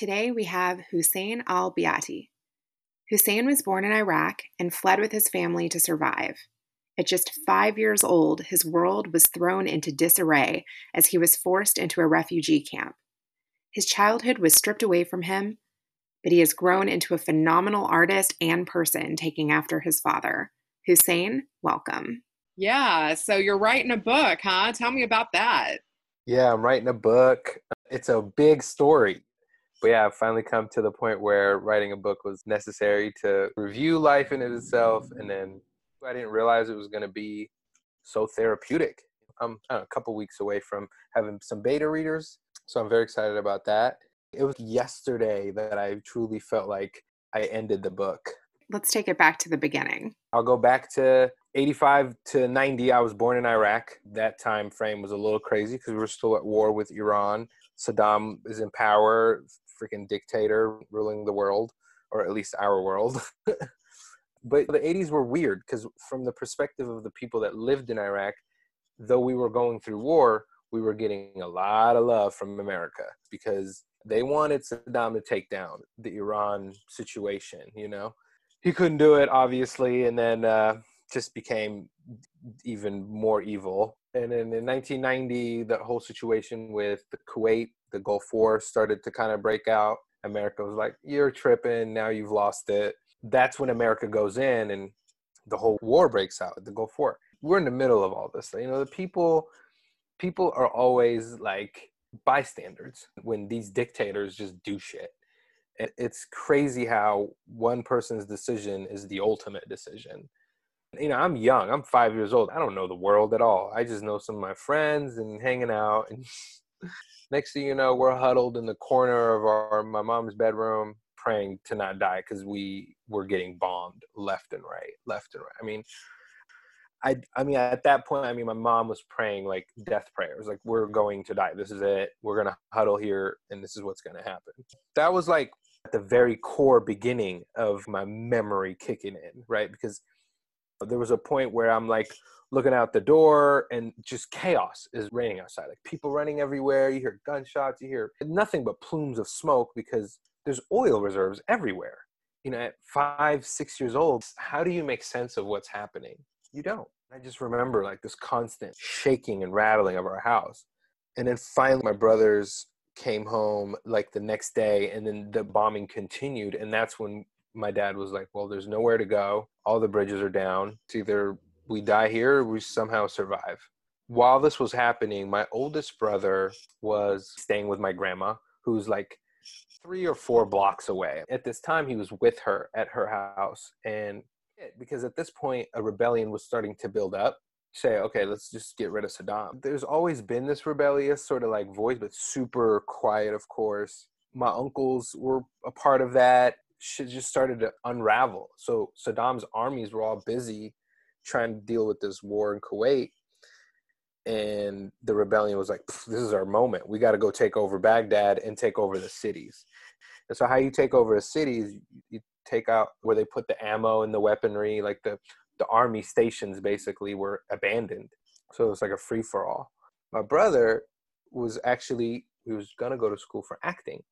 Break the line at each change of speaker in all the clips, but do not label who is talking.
Today we have Hussein al Biati. Hussein was born in Iraq and fled with his family to survive. At just five years old, his world was thrown into disarray as he was forced into a refugee camp. His childhood was stripped away from him, but he has grown into a phenomenal artist and person taking after his father. Hussein, welcome.
Yeah, so you're writing a book, huh? Tell me about that.
Yeah, I'm writing a book. It's a big story but yeah, I've finally come to the point where writing a book was necessary to review life in itself, and then I didn't realize it was going to be so therapeutic. I'm know, a couple weeks away from having some beta readers, so I'm very excited about that. It was yesterday that I truly felt like I ended the book.
Let's take it back to the beginning.
I'll go back to 85 to 90. I was born in Iraq. That time frame was a little crazy because we were still at war with Iran. Saddam is in power freaking dictator ruling the world, or at least our world. but the 80s were weird because, from the perspective of the people that lived in Iraq, though we were going through war, we were getting a lot of love from America because they wanted Saddam to take down the Iran situation, you know? He couldn't do it, obviously, and then uh, just became even more evil. And then in 1990, the whole situation with the Kuwait the Gulf War started to kind of break out. America was like, "You're tripping. Now you've lost it." That's when America goes in and the whole war breaks out. The Gulf War. We're in the middle of all this. You know, the people people are always like bystanders when these dictators just do shit. It's crazy how one person's decision is the ultimate decision. You know, I'm young. I'm five years old. I don't know the world at all. I just know some of my friends and hanging out and next thing you know we're huddled in the corner of our my mom's bedroom praying to not die because we were getting bombed left and right left and right. I mean I, I mean at that point i mean my mom was praying like death prayers like we're going to die. This is it. We're gonna huddle here and this is what's gonna happen. That was like at the very core beginning of my memory kicking in right? Because there was a point where i'm like looking out the door and just chaos is raining outside like people running everywhere. You hear gunshots you hear nothing but plumes of smoke because there's oil reserves everywhere. You know at five six years old how do you make sense of what's happening? You don't. I just remember like this constant shaking and rattling of our house. And then finally my brothers came home like the next day and then the bombing continued. And that's when my dad was like well there's nowhere to go all the bridges are down it's either we die here, or we somehow survive. While this was happening, my oldest brother was staying with my grandma, who's like three or four blocks away. At this time, he was with her at her house. And because at this point, a rebellion was starting to build up. Say, okay, let's just get rid of Saddam. There's always been this rebellious sort of like voice, but super quiet, of course. My uncles were a part of that. Shit just started to unravel. So Saddam's armies were all busy trying to deal with this war in Kuwait. And the rebellion was like, this is our moment. We got to go take over Baghdad and take over the cities. And so, how you take over a city is you take out where they put the ammo and the weaponry, like the, the army stations basically were abandoned. So it was like a free for all. My brother was actually, he was going to go to school for acting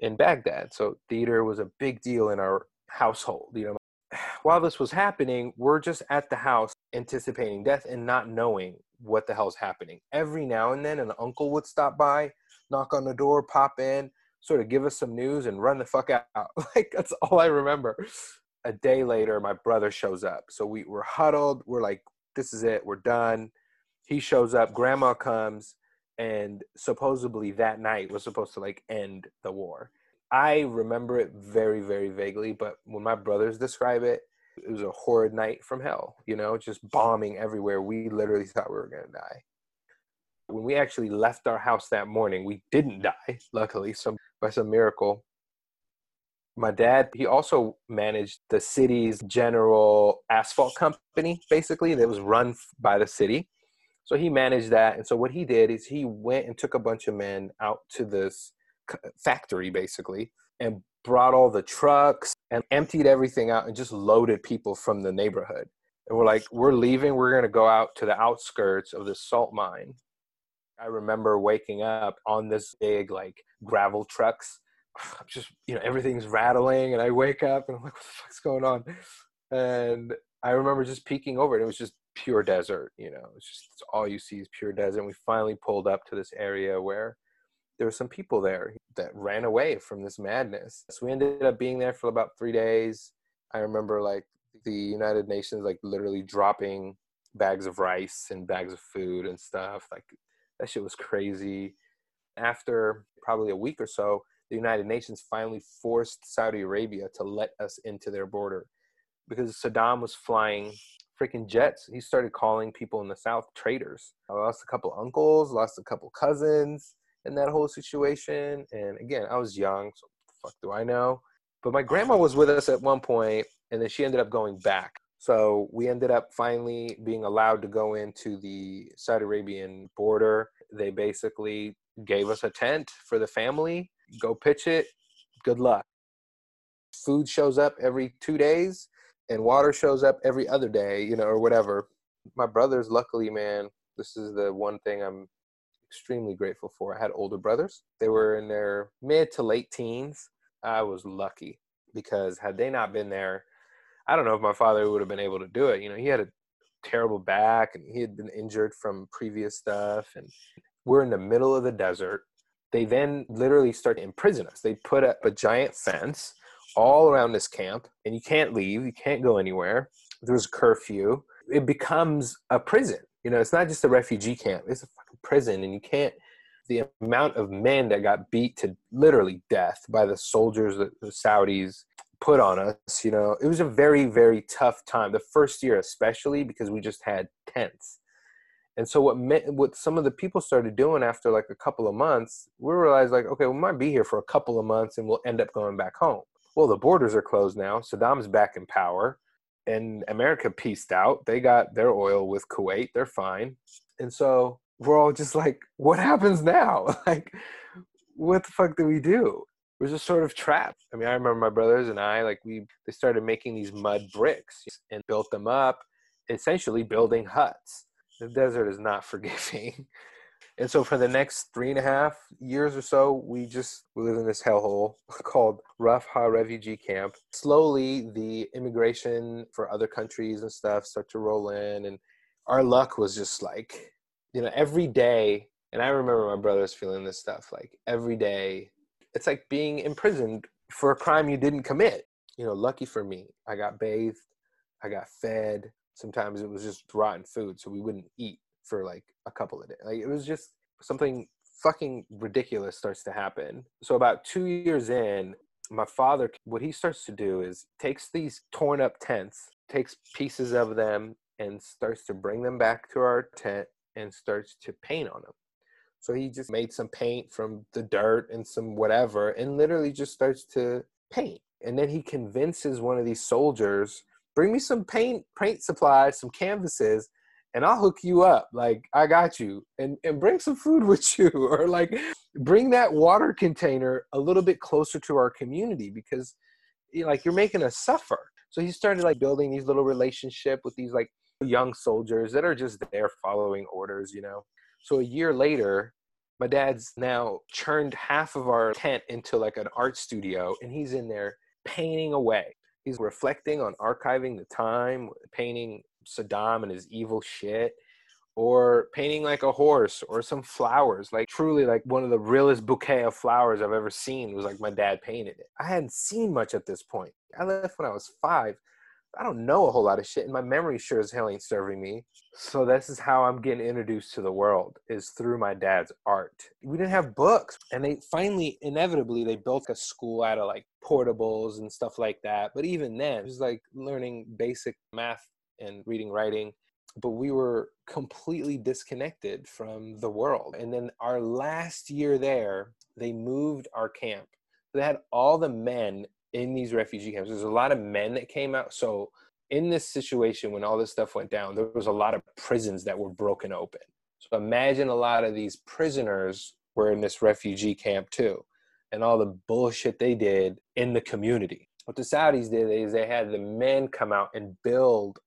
in Baghdad. So theater was a big deal in our household. You know, while this was happening, we're just at the house anticipating death and not knowing what the hell's happening. Every now and then, an uncle would stop by, knock on the door, pop in, sort of give us some news and run the fuck out. like, that's all I remember. A day later, my brother shows up. So we were huddled. We're like, this is it. We're done. He shows up. Grandma comes. And supposedly that night was supposed to like end the war. I remember it very, very vaguely, but when my brothers describe it, it was a horrid night from hell, you know, just bombing everywhere. We literally thought we were going to die. When we actually left our house that morning, we didn't die, luckily, some by some miracle. My dad, he also managed the city's general asphalt company, basically, that was run by the city. So he managed that. And so what he did is he went and took a bunch of men out to this factory, basically, and brought all the trucks and emptied everything out and just loaded people from the neighborhood. And we're like, we're leaving. We're going to go out to the outskirts of this salt mine. I remember waking up on this big, like, gravel trucks. I'm just, you know, everything's rattling. And I wake up and I'm like, what the fuck's going on? And I remember just peeking over and It was just pure desert, you know, it's just it's all you see is pure desert. And we finally pulled up to this area where there were some people there that ran away from this madness. So we ended up being there for about three days. I remember like the United Nations like literally dropping bags of rice and bags of food and stuff. Like that shit was crazy. After probably a week or so, the United Nations finally forced Saudi Arabia to let us into their border because Saddam was flying freaking jets. He started calling people in the South traitors. I lost a couple uncles, lost a couple cousins in that whole situation. And again, I was young, so fuck do I know? But my grandma was with us at one point, and then she ended up going back. So we ended up finally being allowed to go into the Saudi Arabian border. They basically gave us a tent for the family. Go pitch it. Good luck. Food shows up every two days, and water shows up every other day, you know, or whatever. My brothers, luckily, man, this is the one thing I'm extremely grateful for. I had older brothers. They were in their mid to late teens. I was lucky because had they not been there, I don't know if my father would have been able to do it. You know, he had a terrible back and he had been injured from previous stuff. And we're in the middle of the desert. They then literally start to imprison us. They put up a giant fence all around this camp, and you can't leave. You can't go anywhere. There's a curfew. It becomes a prison. You know, it's not just a refugee camp. It's a fucking prison, and you can't. The amount of men that got beat to literally death by the soldiers that the Saudis put on us, you know, it was a very, very tough time. The first year, especially because we just had tents. And so what what some of the people started doing after like a couple of months, we realized like, okay, we might be here for a couple of months and we'll end up going back home. Well, the borders are closed now. Saddam's back in power and America pieced out. They got their oil with Kuwait. They're fine. And so we're all just like, what happens now? like, what the fuck do we do? We're just sort of trapped. I mean, I remember my brothers and I, like, we they started making these mud bricks and built them up, essentially building huts. The desert is not forgiving. And so for the next three and a half years or so, we just we live in this hellhole called Rafha refugee camp. Slowly, the immigration for other countries and stuff start to roll in, and our luck was just like, you know, every day. And I remember my brothers feeling this stuff like every day. It's like being imprisoned for a crime you didn't commit. You know, lucky for me, I got bathed, I got fed. Sometimes it was just rotten food, so we wouldn't eat for like a couple of days. Like it was just something fucking ridiculous starts to happen. So about two years in, my father, what he starts to do is takes these torn up tents, takes pieces of them, and starts to bring them back to our tent and starts to paint on them. So he just made some paint from the dirt and some whatever, and literally just starts to paint. And then he convinces one of these soldiers, bring me some paint, paint supplies, some canvases, and I'll hook you up. Like I got you, and and bring some food with you, or like bring that water container a little bit closer to our community because, you know, like you're making us suffer. So he started like building these little relationship with these like young soldiers that are just there following orders, you know. So a year later, my dad's now turned half of our tent into like an art studio, and he's in there painting away. He's reflecting on archiving the time, painting Saddam and his evil shit, or painting like a horse or some flowers. Like truly, like one of the realest bouquet of flowers I've ever seen was like my dad painted it. I hadn't seen much at this point. I left when I was five. I don't know a whole lot of shit, and my memory sure as hell ain't serving me. So this is how I'm getting introduced to the world is through my dad's art. We didn't have books, and they finally, inevitably, they built a school out of like portables and stuff like that. But even then, it was like learning basic math and reading, writing, but we were completely disconnected from the world. And then our last year there, they moved our camp. They had all the men in these refugee camps. There's a lot of men that came out. So in this situation, when all this stuff went down, there was a lot of prisons that were broken open. So imagine a lot of these prisoners were in this refugee camp too, and all the bullshit they did in the community. What the Saudis did is they had the men come out and build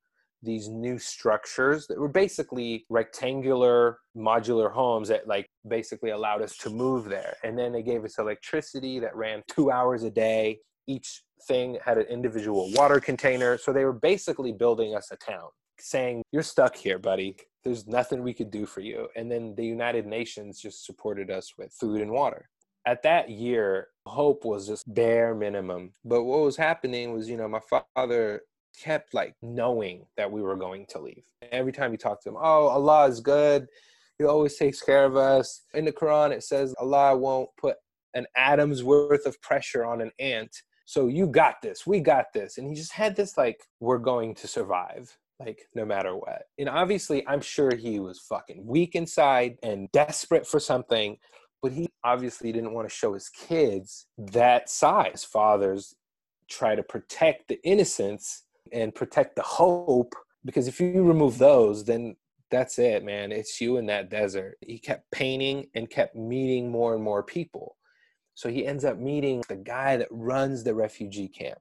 these new structures that were basically rectangular modular homes that like basically allowed us to move there. And then they gave us electricity that ran two hours a day. Each thing had an individual water container. So they were basically building us a town saying you're stuck here buddy. There's nothing we could do for you. And then the united nations just supported us with food and water. At that year hope was just bare minimum. But what was happening was you know my father kept like knowing that we were going to leave. Every time we talked to him, oh, Allah is good. He always takes care of us. In the Quran, it says Allah won't put an atom's worth of pressure on an ant. So you got this. We got this. And he just had this like, we're going to survive, like no matter what. And obviously, I'm sure he was fucking weak inside and desperate for something. But he obviously didn't want to show his kids that size. Fathers try to protect the innocence and protect the hope because if you remove those then that's it man. It's you in that desert. He kept painting and kept meeting more and more people. So he ends up meeting the guy that runs the refugee camp.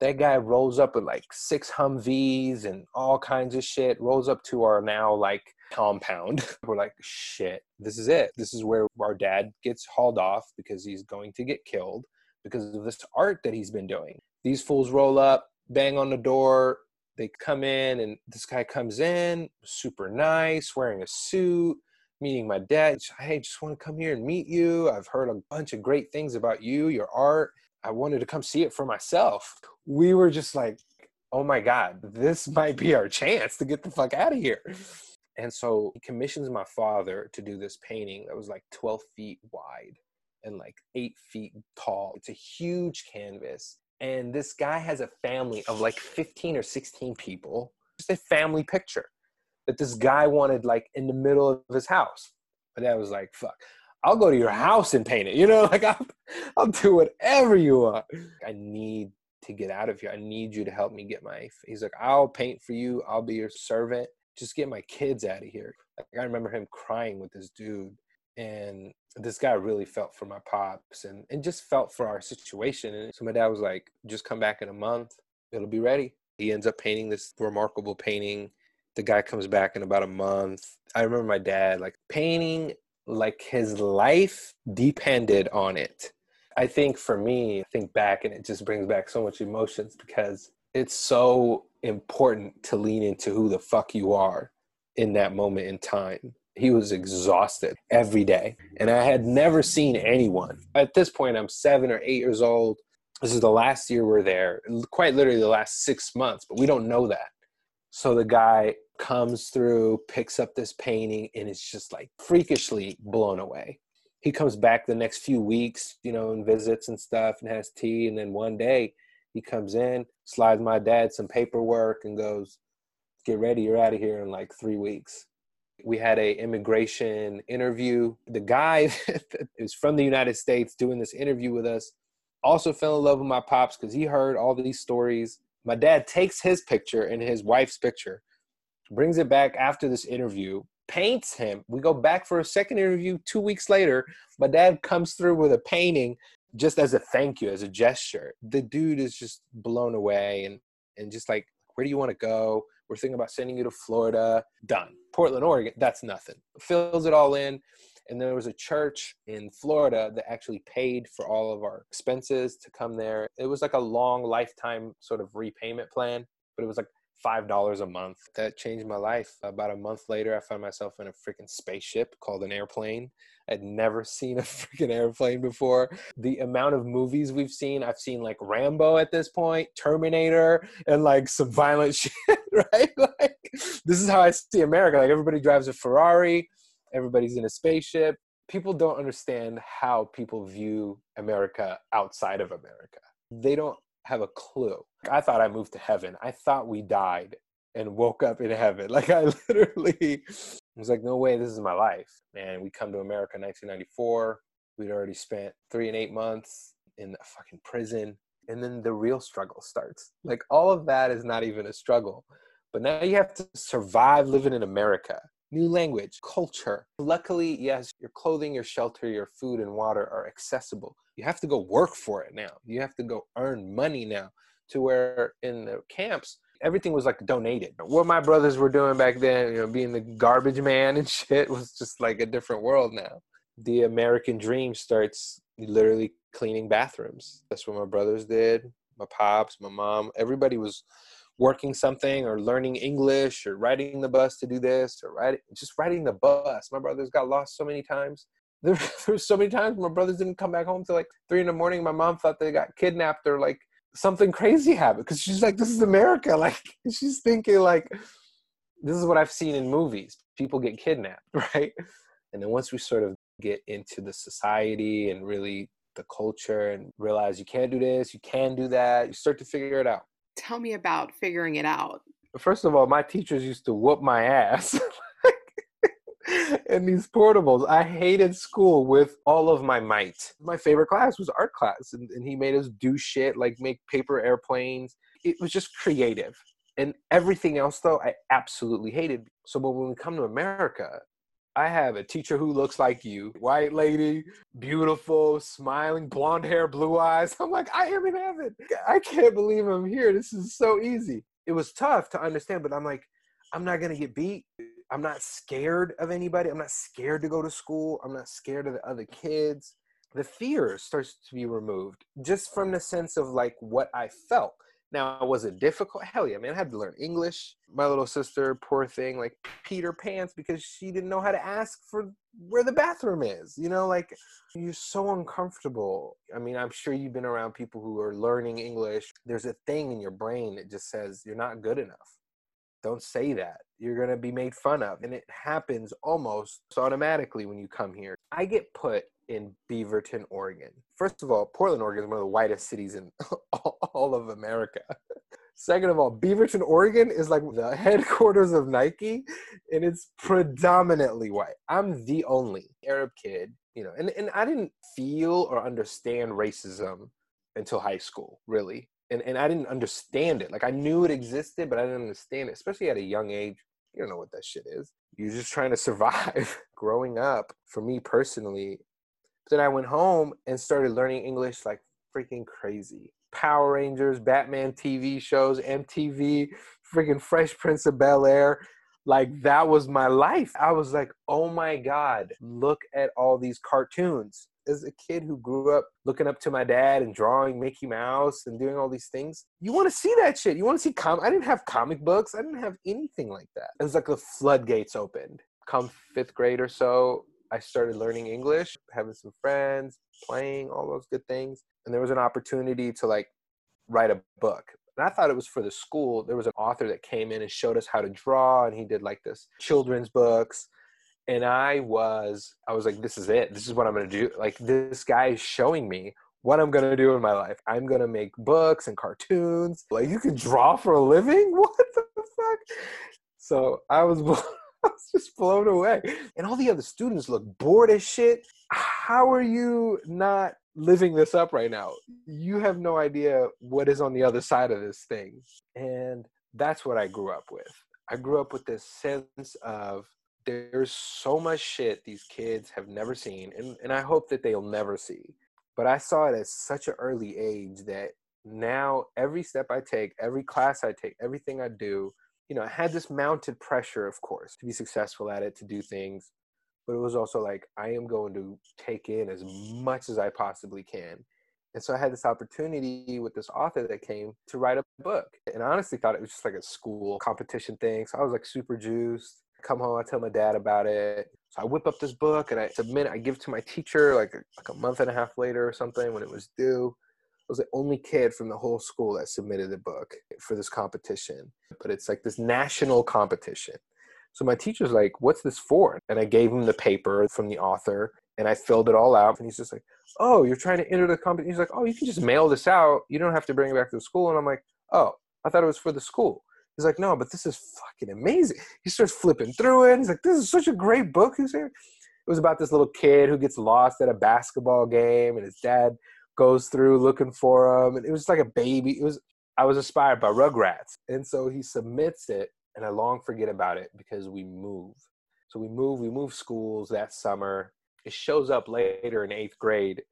That guy rolls up with like six humvees and all kinds of shit rolls up to our now like compound. We're like shit this is it. This is where our dad gets hauled off because he's going to get killed because of this art that he's been doing. These fools roll up bang on the door. They come in, and this guy comes in, super nice, wearing a suit, meeting my dad. Hey, just want to come here and meet you. I've heard a bunch of great things about you, your art. I wanted to come see it for myself. We were just like, oh my God, this might be our chance to get the fuck out of here. And so he commissions my father to do this painting that was like 12 feet wide and like eight feet tall. It's a huge canvas and this guy has a family of like 15 or 16 people just a family picture that this guy wanted like in the middle of his house. But that was like fuck i'll go to your house and paint it you know like i'll, I'll do whatever you want. I need to get out of here. I need you to help me get my he's like i'll paint for you. I'll be your servant. Just get my kids out of here. Like, i remember him crying with this dude and this guy really felt for my pops and, and just felt for our situation. And so my dad was like, just come back in a month, it'll be ready. He ends up painting this remarkable painting. The guy comes back in about a month. I remember my dad like painting like his life depended on it. I think for me, I think back and it just brings back so much emotions because it's so important to lean into who the fuck you are in that moment in time he was exhausted every day. And I had never seen anyone. At this point, I'm seven or eight years old. This is the last year we're there, quite literally the last six months, but we don't know that. So the guy comes through, picks up this painting, and it's just like freakishly blown away. He comes back the next few weeks, you know, and visits and stuff and has tea. And then one day he comes in, slides my dad some paperwork, and goes, Get ready, you're out of here in like three weeks we had a immigration interview. The guy that is from the United States doing this interview with us also fell in love with my pops because he heard all these stories. My dad takes his picture and his wife's picture, brings it back after this interview, paints him. We go back for a second interview two weeks later. My dad comes through with a painting just as a thank you, as a gesture. The dude is just blown away and and just like, where do you want to go? We're thinking about sending you to Florida. Done. Portland, Oregon, that's nothing. Fills it all in. And there was a church in Florida that actually paid for all of our expenses to come there. It was like a long lifetime sort of repayment plan, but it was like five dollars a month. That changed my life. About a month later, I found myself in a freaking spaceship called an airplane. I'd never seen a freaking airplane before. The amount of movies we've seen, I've seen like Rambo at this point, Terminator, and like some violent shit, right? Like this is how I see America. Like everybody drives a Ferrari, everybody's in a spaceship. People don't understand how people view America outside of America. They don't have a clue. I thought I moved to heaven. I thought we died and woke up in heaven. Like I literally was like, no way, this is my life. And we come to America in 1994. We'd already spent three and eight months in a fucking prison. And then the real struggle starts. Like all of that is not even a struggle. But now you have to survive living in America. New language, culture. Luckily, yes, your clothing, your shelter, your food, and water are accessible. You have to go work for it now. You have to go earn money now. To where in the camps, everything was like donated. What my brothers were doing back then, you know, being the garbage man and shit, was just like a different world now. The American dream starts literally cleaning bathrooms. That's what my brothers did. My pops, my mom, everybody was working something or learning English or riding the bus to do this or riding just riding the bus. My brothers got lost so many times. There, there so many times my brothers didn't come back home till like three in the morning. My mom thought they got kidnapped or like something crazy happened because she's like, "This is America." Like she's thinking like, "This is what I've seen in movies. People get kidnapped, right?" And then once we sort of get into the society and really the culture and realize you can't do this, you can do that, you start to figure it out
tell me about figuring it out.
First of all, my teachers used to whoop my ass. in these portables. I hated school with all of my might. My favorite class was art class, and, and, he made us do shit like make paper airplanes. It was just creative. And everything else, though, I absolutely hated. So, but when we come to America, I have a teacher who looks like you, white lady, beautiful, smiling, blonde hair, blue eyes. I'm like, I am in heaven. I can't believe I'm here. This is so easy. It was tough to understand, but I'm like, I'm not going to get beat. I'm not scared of anybody. I'm not scared to go to school. I'm not scared of the other kids. The fear starts to be removed just from the sense of like what I felt. Now, was it difficult? Hell yeah, man. I had to learn English. My little sister, poor thing, like Peter Pants because she didn't know how to ask for where the bathroom is. You know, like you're so uncomfortable. I mean, I'm sure you've been around people who are learning English. There's a thing in your brain that just says you're not good enough. Don't say that. You're going to be made fun of. And it happens almost automatically when you come here. I get put in Beaverton, Oregon. First of all, Portland, Oregon is one of the whitest cities in all of America. Second of all, Beaverton, Oregon is like the headquarters of Nike and it's predominantly white. I'm the only Arab kid, you know, and, and I didn't feel or understand racism until high school, really. And, and I didn't understand it. Like I knew it existed, but I didn't understand it, especially at a young age. You don't know what that shit is. You're just trying to survive. Growing up, for me personally, then I went home and started learning English like freaking crazy. Power Rangers, Batman TV shows, MTV, freaking Fresh Prince of Bel Air. Like that was my life. I was like, oh my God, look at all these cartoons. As a kid who grew up looking up to my dad and drawing Mickey Mouse and doing all these things, you want to see that shit. You want to see com. I didn't have comic books. I didn't have anything like that. It was like the floodgates opened. Come fifth grade or so, I started learning English, having some friends, playing, all those good things. And there was an opportunity to like write a book. And I thought it was for the school. There was an author that came in and showed us how to draw, and he did like this children's books. And I was, I was like, this is it. This is what I'm gonna do. Like this guy is showing me what I'm gonna do in my life. I'm gonna make books and cartoons. Like you can draw for a living? What the fuck? So I was I was just blown away. And all the other students look bored as shit. How are you not living this up right now? You have no idea what is on the other side of this thing. And that's what I grew up with. I grew up with this sense of there's so much shit these kids have never seen, and, and I hope that they'll never see. But I saw it at such an early age that now every step I take, every class I take, everything I do, you know, I had this mounted pressure, of course, to be successful at it, to do things. But it was also like, I am going to take in as much as I possibly can. And so I had this opportunity with this author that came to write a book. And I honestly thought it was just like a school competition thing. So I was like super juiced. Come home, I tell my dad about it. So I whip up this book and I submit. I give it to my teacher like like a month and a half later or something when it was due was the only kid from the whole school that submitted a book for this competition. But it's like this national competition. So my teacher's like, What's this for? And I gave him the paper from the author and I filled it all out. And he's just like, Oh, you're trying to enter the competition? He's like, Oh, you can just mail this out. You don't have to bring it back to the school. And I'm like, Oh, I thought it was for the school. He's like, No, but this is fucking amazing. He starts flipping through it. He's like, This is such a great book. He's saying, It was about this little kid who gets lost at a basketball game and his dad goes through looking for him, and it was like a baby. It was I was inspired by Rugrats, and so he submits it, and I long forget about it because we move. So we move, we move schools that summer. It shows up later in eighth grade.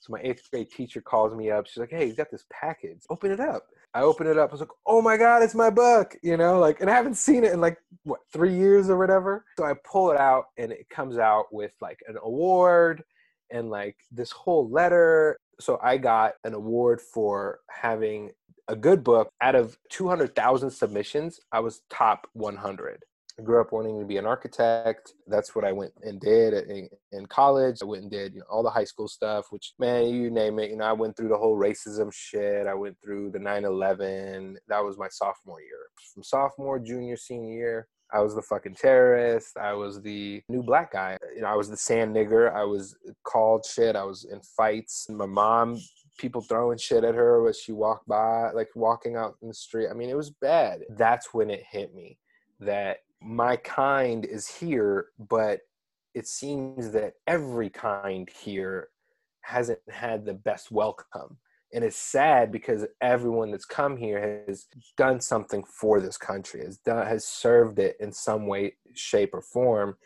So my eighth grade teacher calls me up. She's like, "Hey, you got this package. Open it up." I open it up. I was like, "Oh my god, it's my book!" You know, like, and I haven't seen it in like what three years or whatever. So I pull it out, and it comes out with like an award and like this whole letter. So I got an award for having a good book. Out of 200,000 submissions, I was top 100. I grew up wanting to be an architect. That's what I went and did in, in, college. I went and did you know, all the high school stuff, which, man, you name it. You know, I went through the whole racism shit. I went through the 9 11. That was my sophomore year. From sophomore, junior, senior year, I was the fucking terrorist. I was the new black guy. You know, I was the sand nigger. I was called shit. I was in fights. My mom, people throwing shit at her as she walked by, like walking out in the street. I mean, it was bad. That's when it hit me that my kind is here, but it seems that every kind here hasn't had the best welcome and it's sad because everyone that's come here has done something for this country has done has served it in some way shape or form.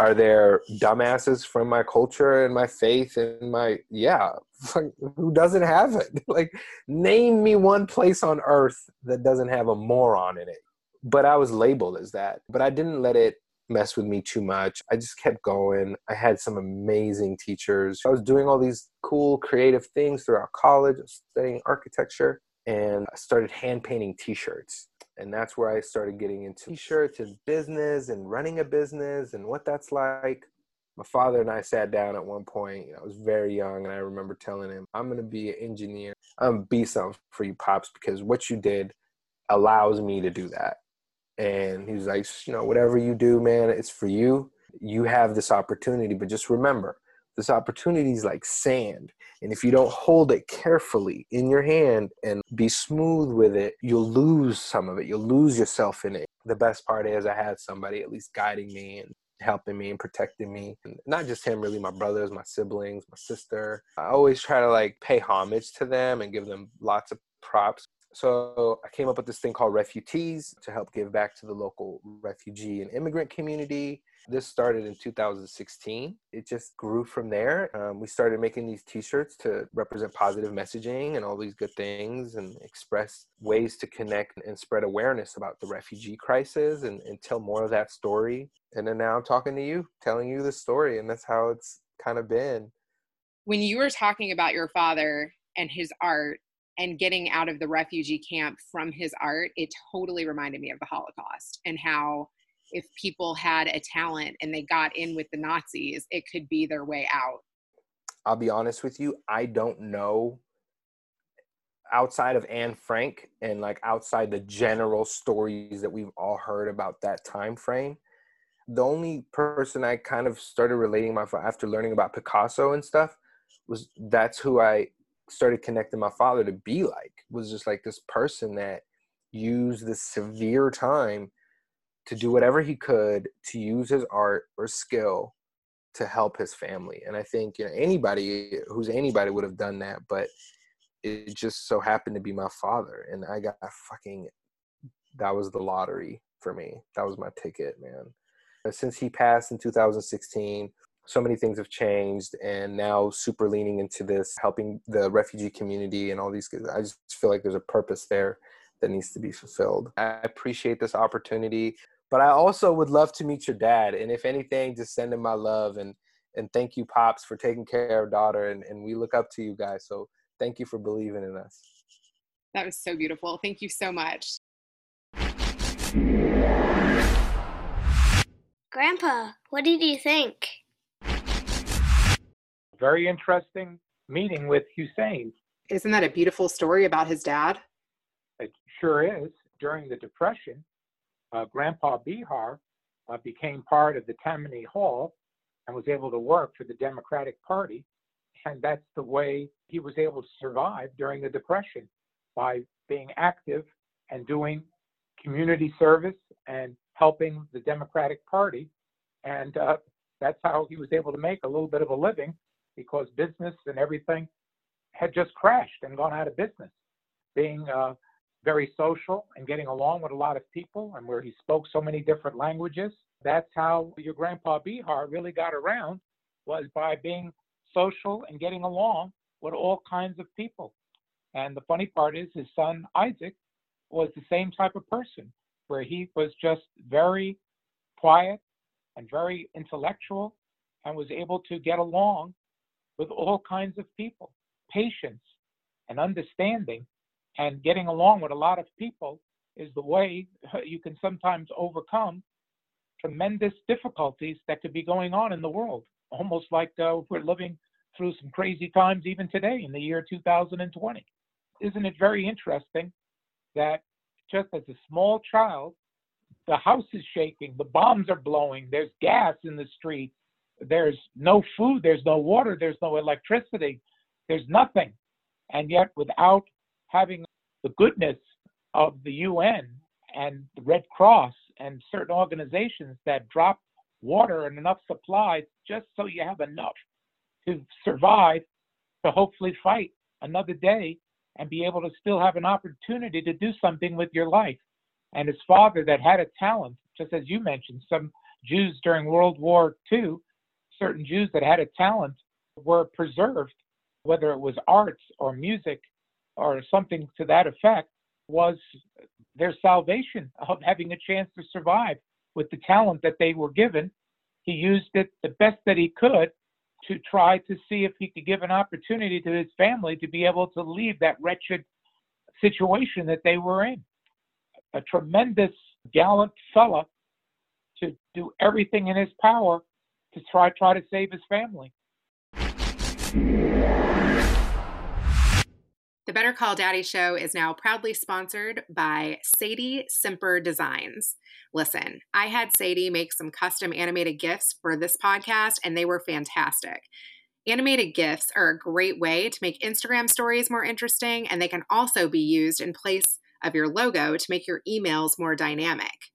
Are there dumbasses from my culture and my faith and my yeah who doesn't have it? Like name me one place on earth that doesn't have a moron in it. But i was labeled as that. But i didn't let it mess with me too much. I just kept going. I had some amazing teachers. I was doing all these cool creative things throughout college, studying architecture, and I started hand painting t-shirts. And that's where I started getting into t-shirts and business and running a business and what that's like. My father and I sat down at one point. I was very young, and I remember telling him, I'm going to be an engineer. I'm going to be something for you, Pops, because what you did allows me to do that and he was like you know whatever you do man it's for you. You have this opportunity but just remember this opportunity is like sand and if you don't hold it carefully in your hand and be smooth with it you'll lose some of it. You'll lose yourself in it. The best part is i had somebody at least guiding me and helping me and protecting me and not just him really my brothers my siblings my sister. I always try to like pay homage to them and give them lots of props so I came up with this thing called Refugees to help give back to the local refugee and immigrant community. This started in 2016. It just grew from there. Um, we started making these T-shirts to represent positive messaging and all these good things, and express ways to connect and spread awareness about the refugee crisis, and, and tell more of that story. And then now I'm talking to you, telling you the story, and that's how it's kind of been.
When you were talking about your father and his art, and getting out of the refugee camp from his art, it totally reminded me of the Holocaust and how if people had a talent and they got in with the Nazis, it could be their way out.
I'll be honest with you, I don't know outside of Anne Frank and like outside the general stories that we've all heard about that time frame. The only person I kind of started relating my after learning about Picasso and stuff was that's who I started connecting my father to be like was just like this person that used this severe time to do whatever he could to use his art or skill to help his family. And i think you know anybody who's anybody would have done that but it just so happened to be my father. And i got fucking that was the lottery for me. That was my ticket man. Since he passed in 2016 so many things have changed and now super leaning into this helping the refugee community and all these i just feel like there's a purpose there that needs to be fulfilled. I appreciate this opportunity but i also would love to meet your dad and if anything just send him my love and and thank you pops for taking care of daughter and, and we look up to you guys so thank you for believing in us.
That was so beautiful. Thank you so much.
Grandpa what did you think
very interesting meeting with Hussein.
Isn't that a beautiful story about his dad?
It sure is. During the Depression, uh, Grandpa Bihar uh, became part of the Tammany Hall and was able to work for the Democratic Party. And that's the way he was able to survive during the Depression by being active and doing community service and helping the Democratic Party. And uh, that's how he was able to make a little bit of a living because business and everything had just crashed and gone out of business, being uh, very social and getting along with a lot of people, and where he spoke so many different languages. That's how your grandpa Bihar really got around, was by being social and getting along with all kinds of people. And the funny part is, his son Isaac was the same type of person, where he was just very quiet and very intellectual and was able to get along with all kinds of people. Patience and understanding and getting along with a lot of people is the way you can sometimes overcome tremendous difficulties that could be going on in the world. Almost like uh, we're living through some crazy times even today in the year 2020. Isn't it very interesting that just as a small child, the house is shaking, the bombs are blowing, there's gas in the streets, there's no food, there's no water, there's no electricity, there's nothing. And yet, without having the goodness of the UN and the Red Cross and certain organizations that drop water and enough supplies just so you have enough to survive to hopefully fight another day and be able to still have an opportunity to do something with your life. And his father, that had a talent, just as you mentioned, some Jews during World War II, certain Jews that had a talent were preserved, whether it was arts or music or something to that effect, was their salvation of having a chance to survive with the talent that they were given. He used it the best that he could to try to see if he could give an opportunity to his family to be able to leave that wretched situation that they were in. A tremendous, gallant fella to do everything in his power to try try to save his family.
The Better Call Daddy show is now proudly sponsored by Sadie Simper Designs. Listen, I had Sadie make some custom animated gifts for this podcast, and they were fantastic. Animated GIFs are a great way to make Instagram stories more interesting, and they can also be used in place of your logo to make your emails more dynamic.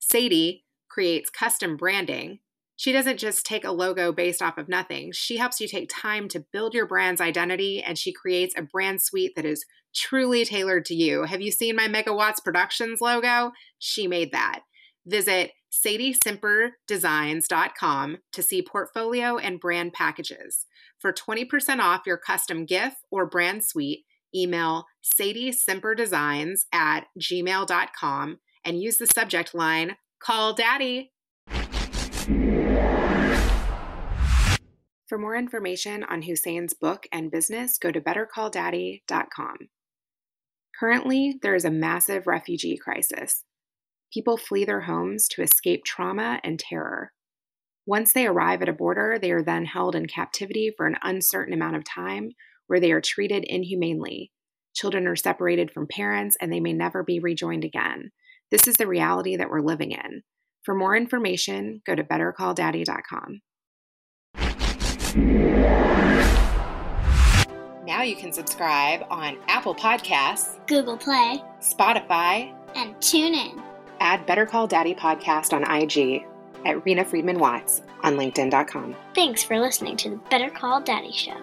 Sadie creates custom branding she doesn't just take a logo based off of nothing. She helps you take time to build your brand's identity and she creates a brand suite that is truly tailored to you. Have you seen my Megawatts Productions logo? She made that. Visit sadiesimperdesigns.com to see portfolio and brand packages. For 20% off your custom GIF or brand suite, email sadiesimperdesigns at gmail.com and use the subject line, Call Daddy. For more information on Hussein's book and business, go to bettercalldaddy.com. Currently, there is a massive refugee crisis. People flee their homes to escape trauma and terror. Once they arrive at a border, they are then held in captivity for an uncertain amount of time where they are treated inhumanely. Children are separated from parents and they may never be rejoined again. This is the reality that we're living in. For more information, go to bettercalldaddy.com. Now you can subscribe on Apple Podcasts,
Google Play,
Spotify,
and tune in.
Add Better Call Daddy podcast on IG at Rena Friedman Watts on LinkedIn.com.
Thanks for listening to the Better Call Daddy Show.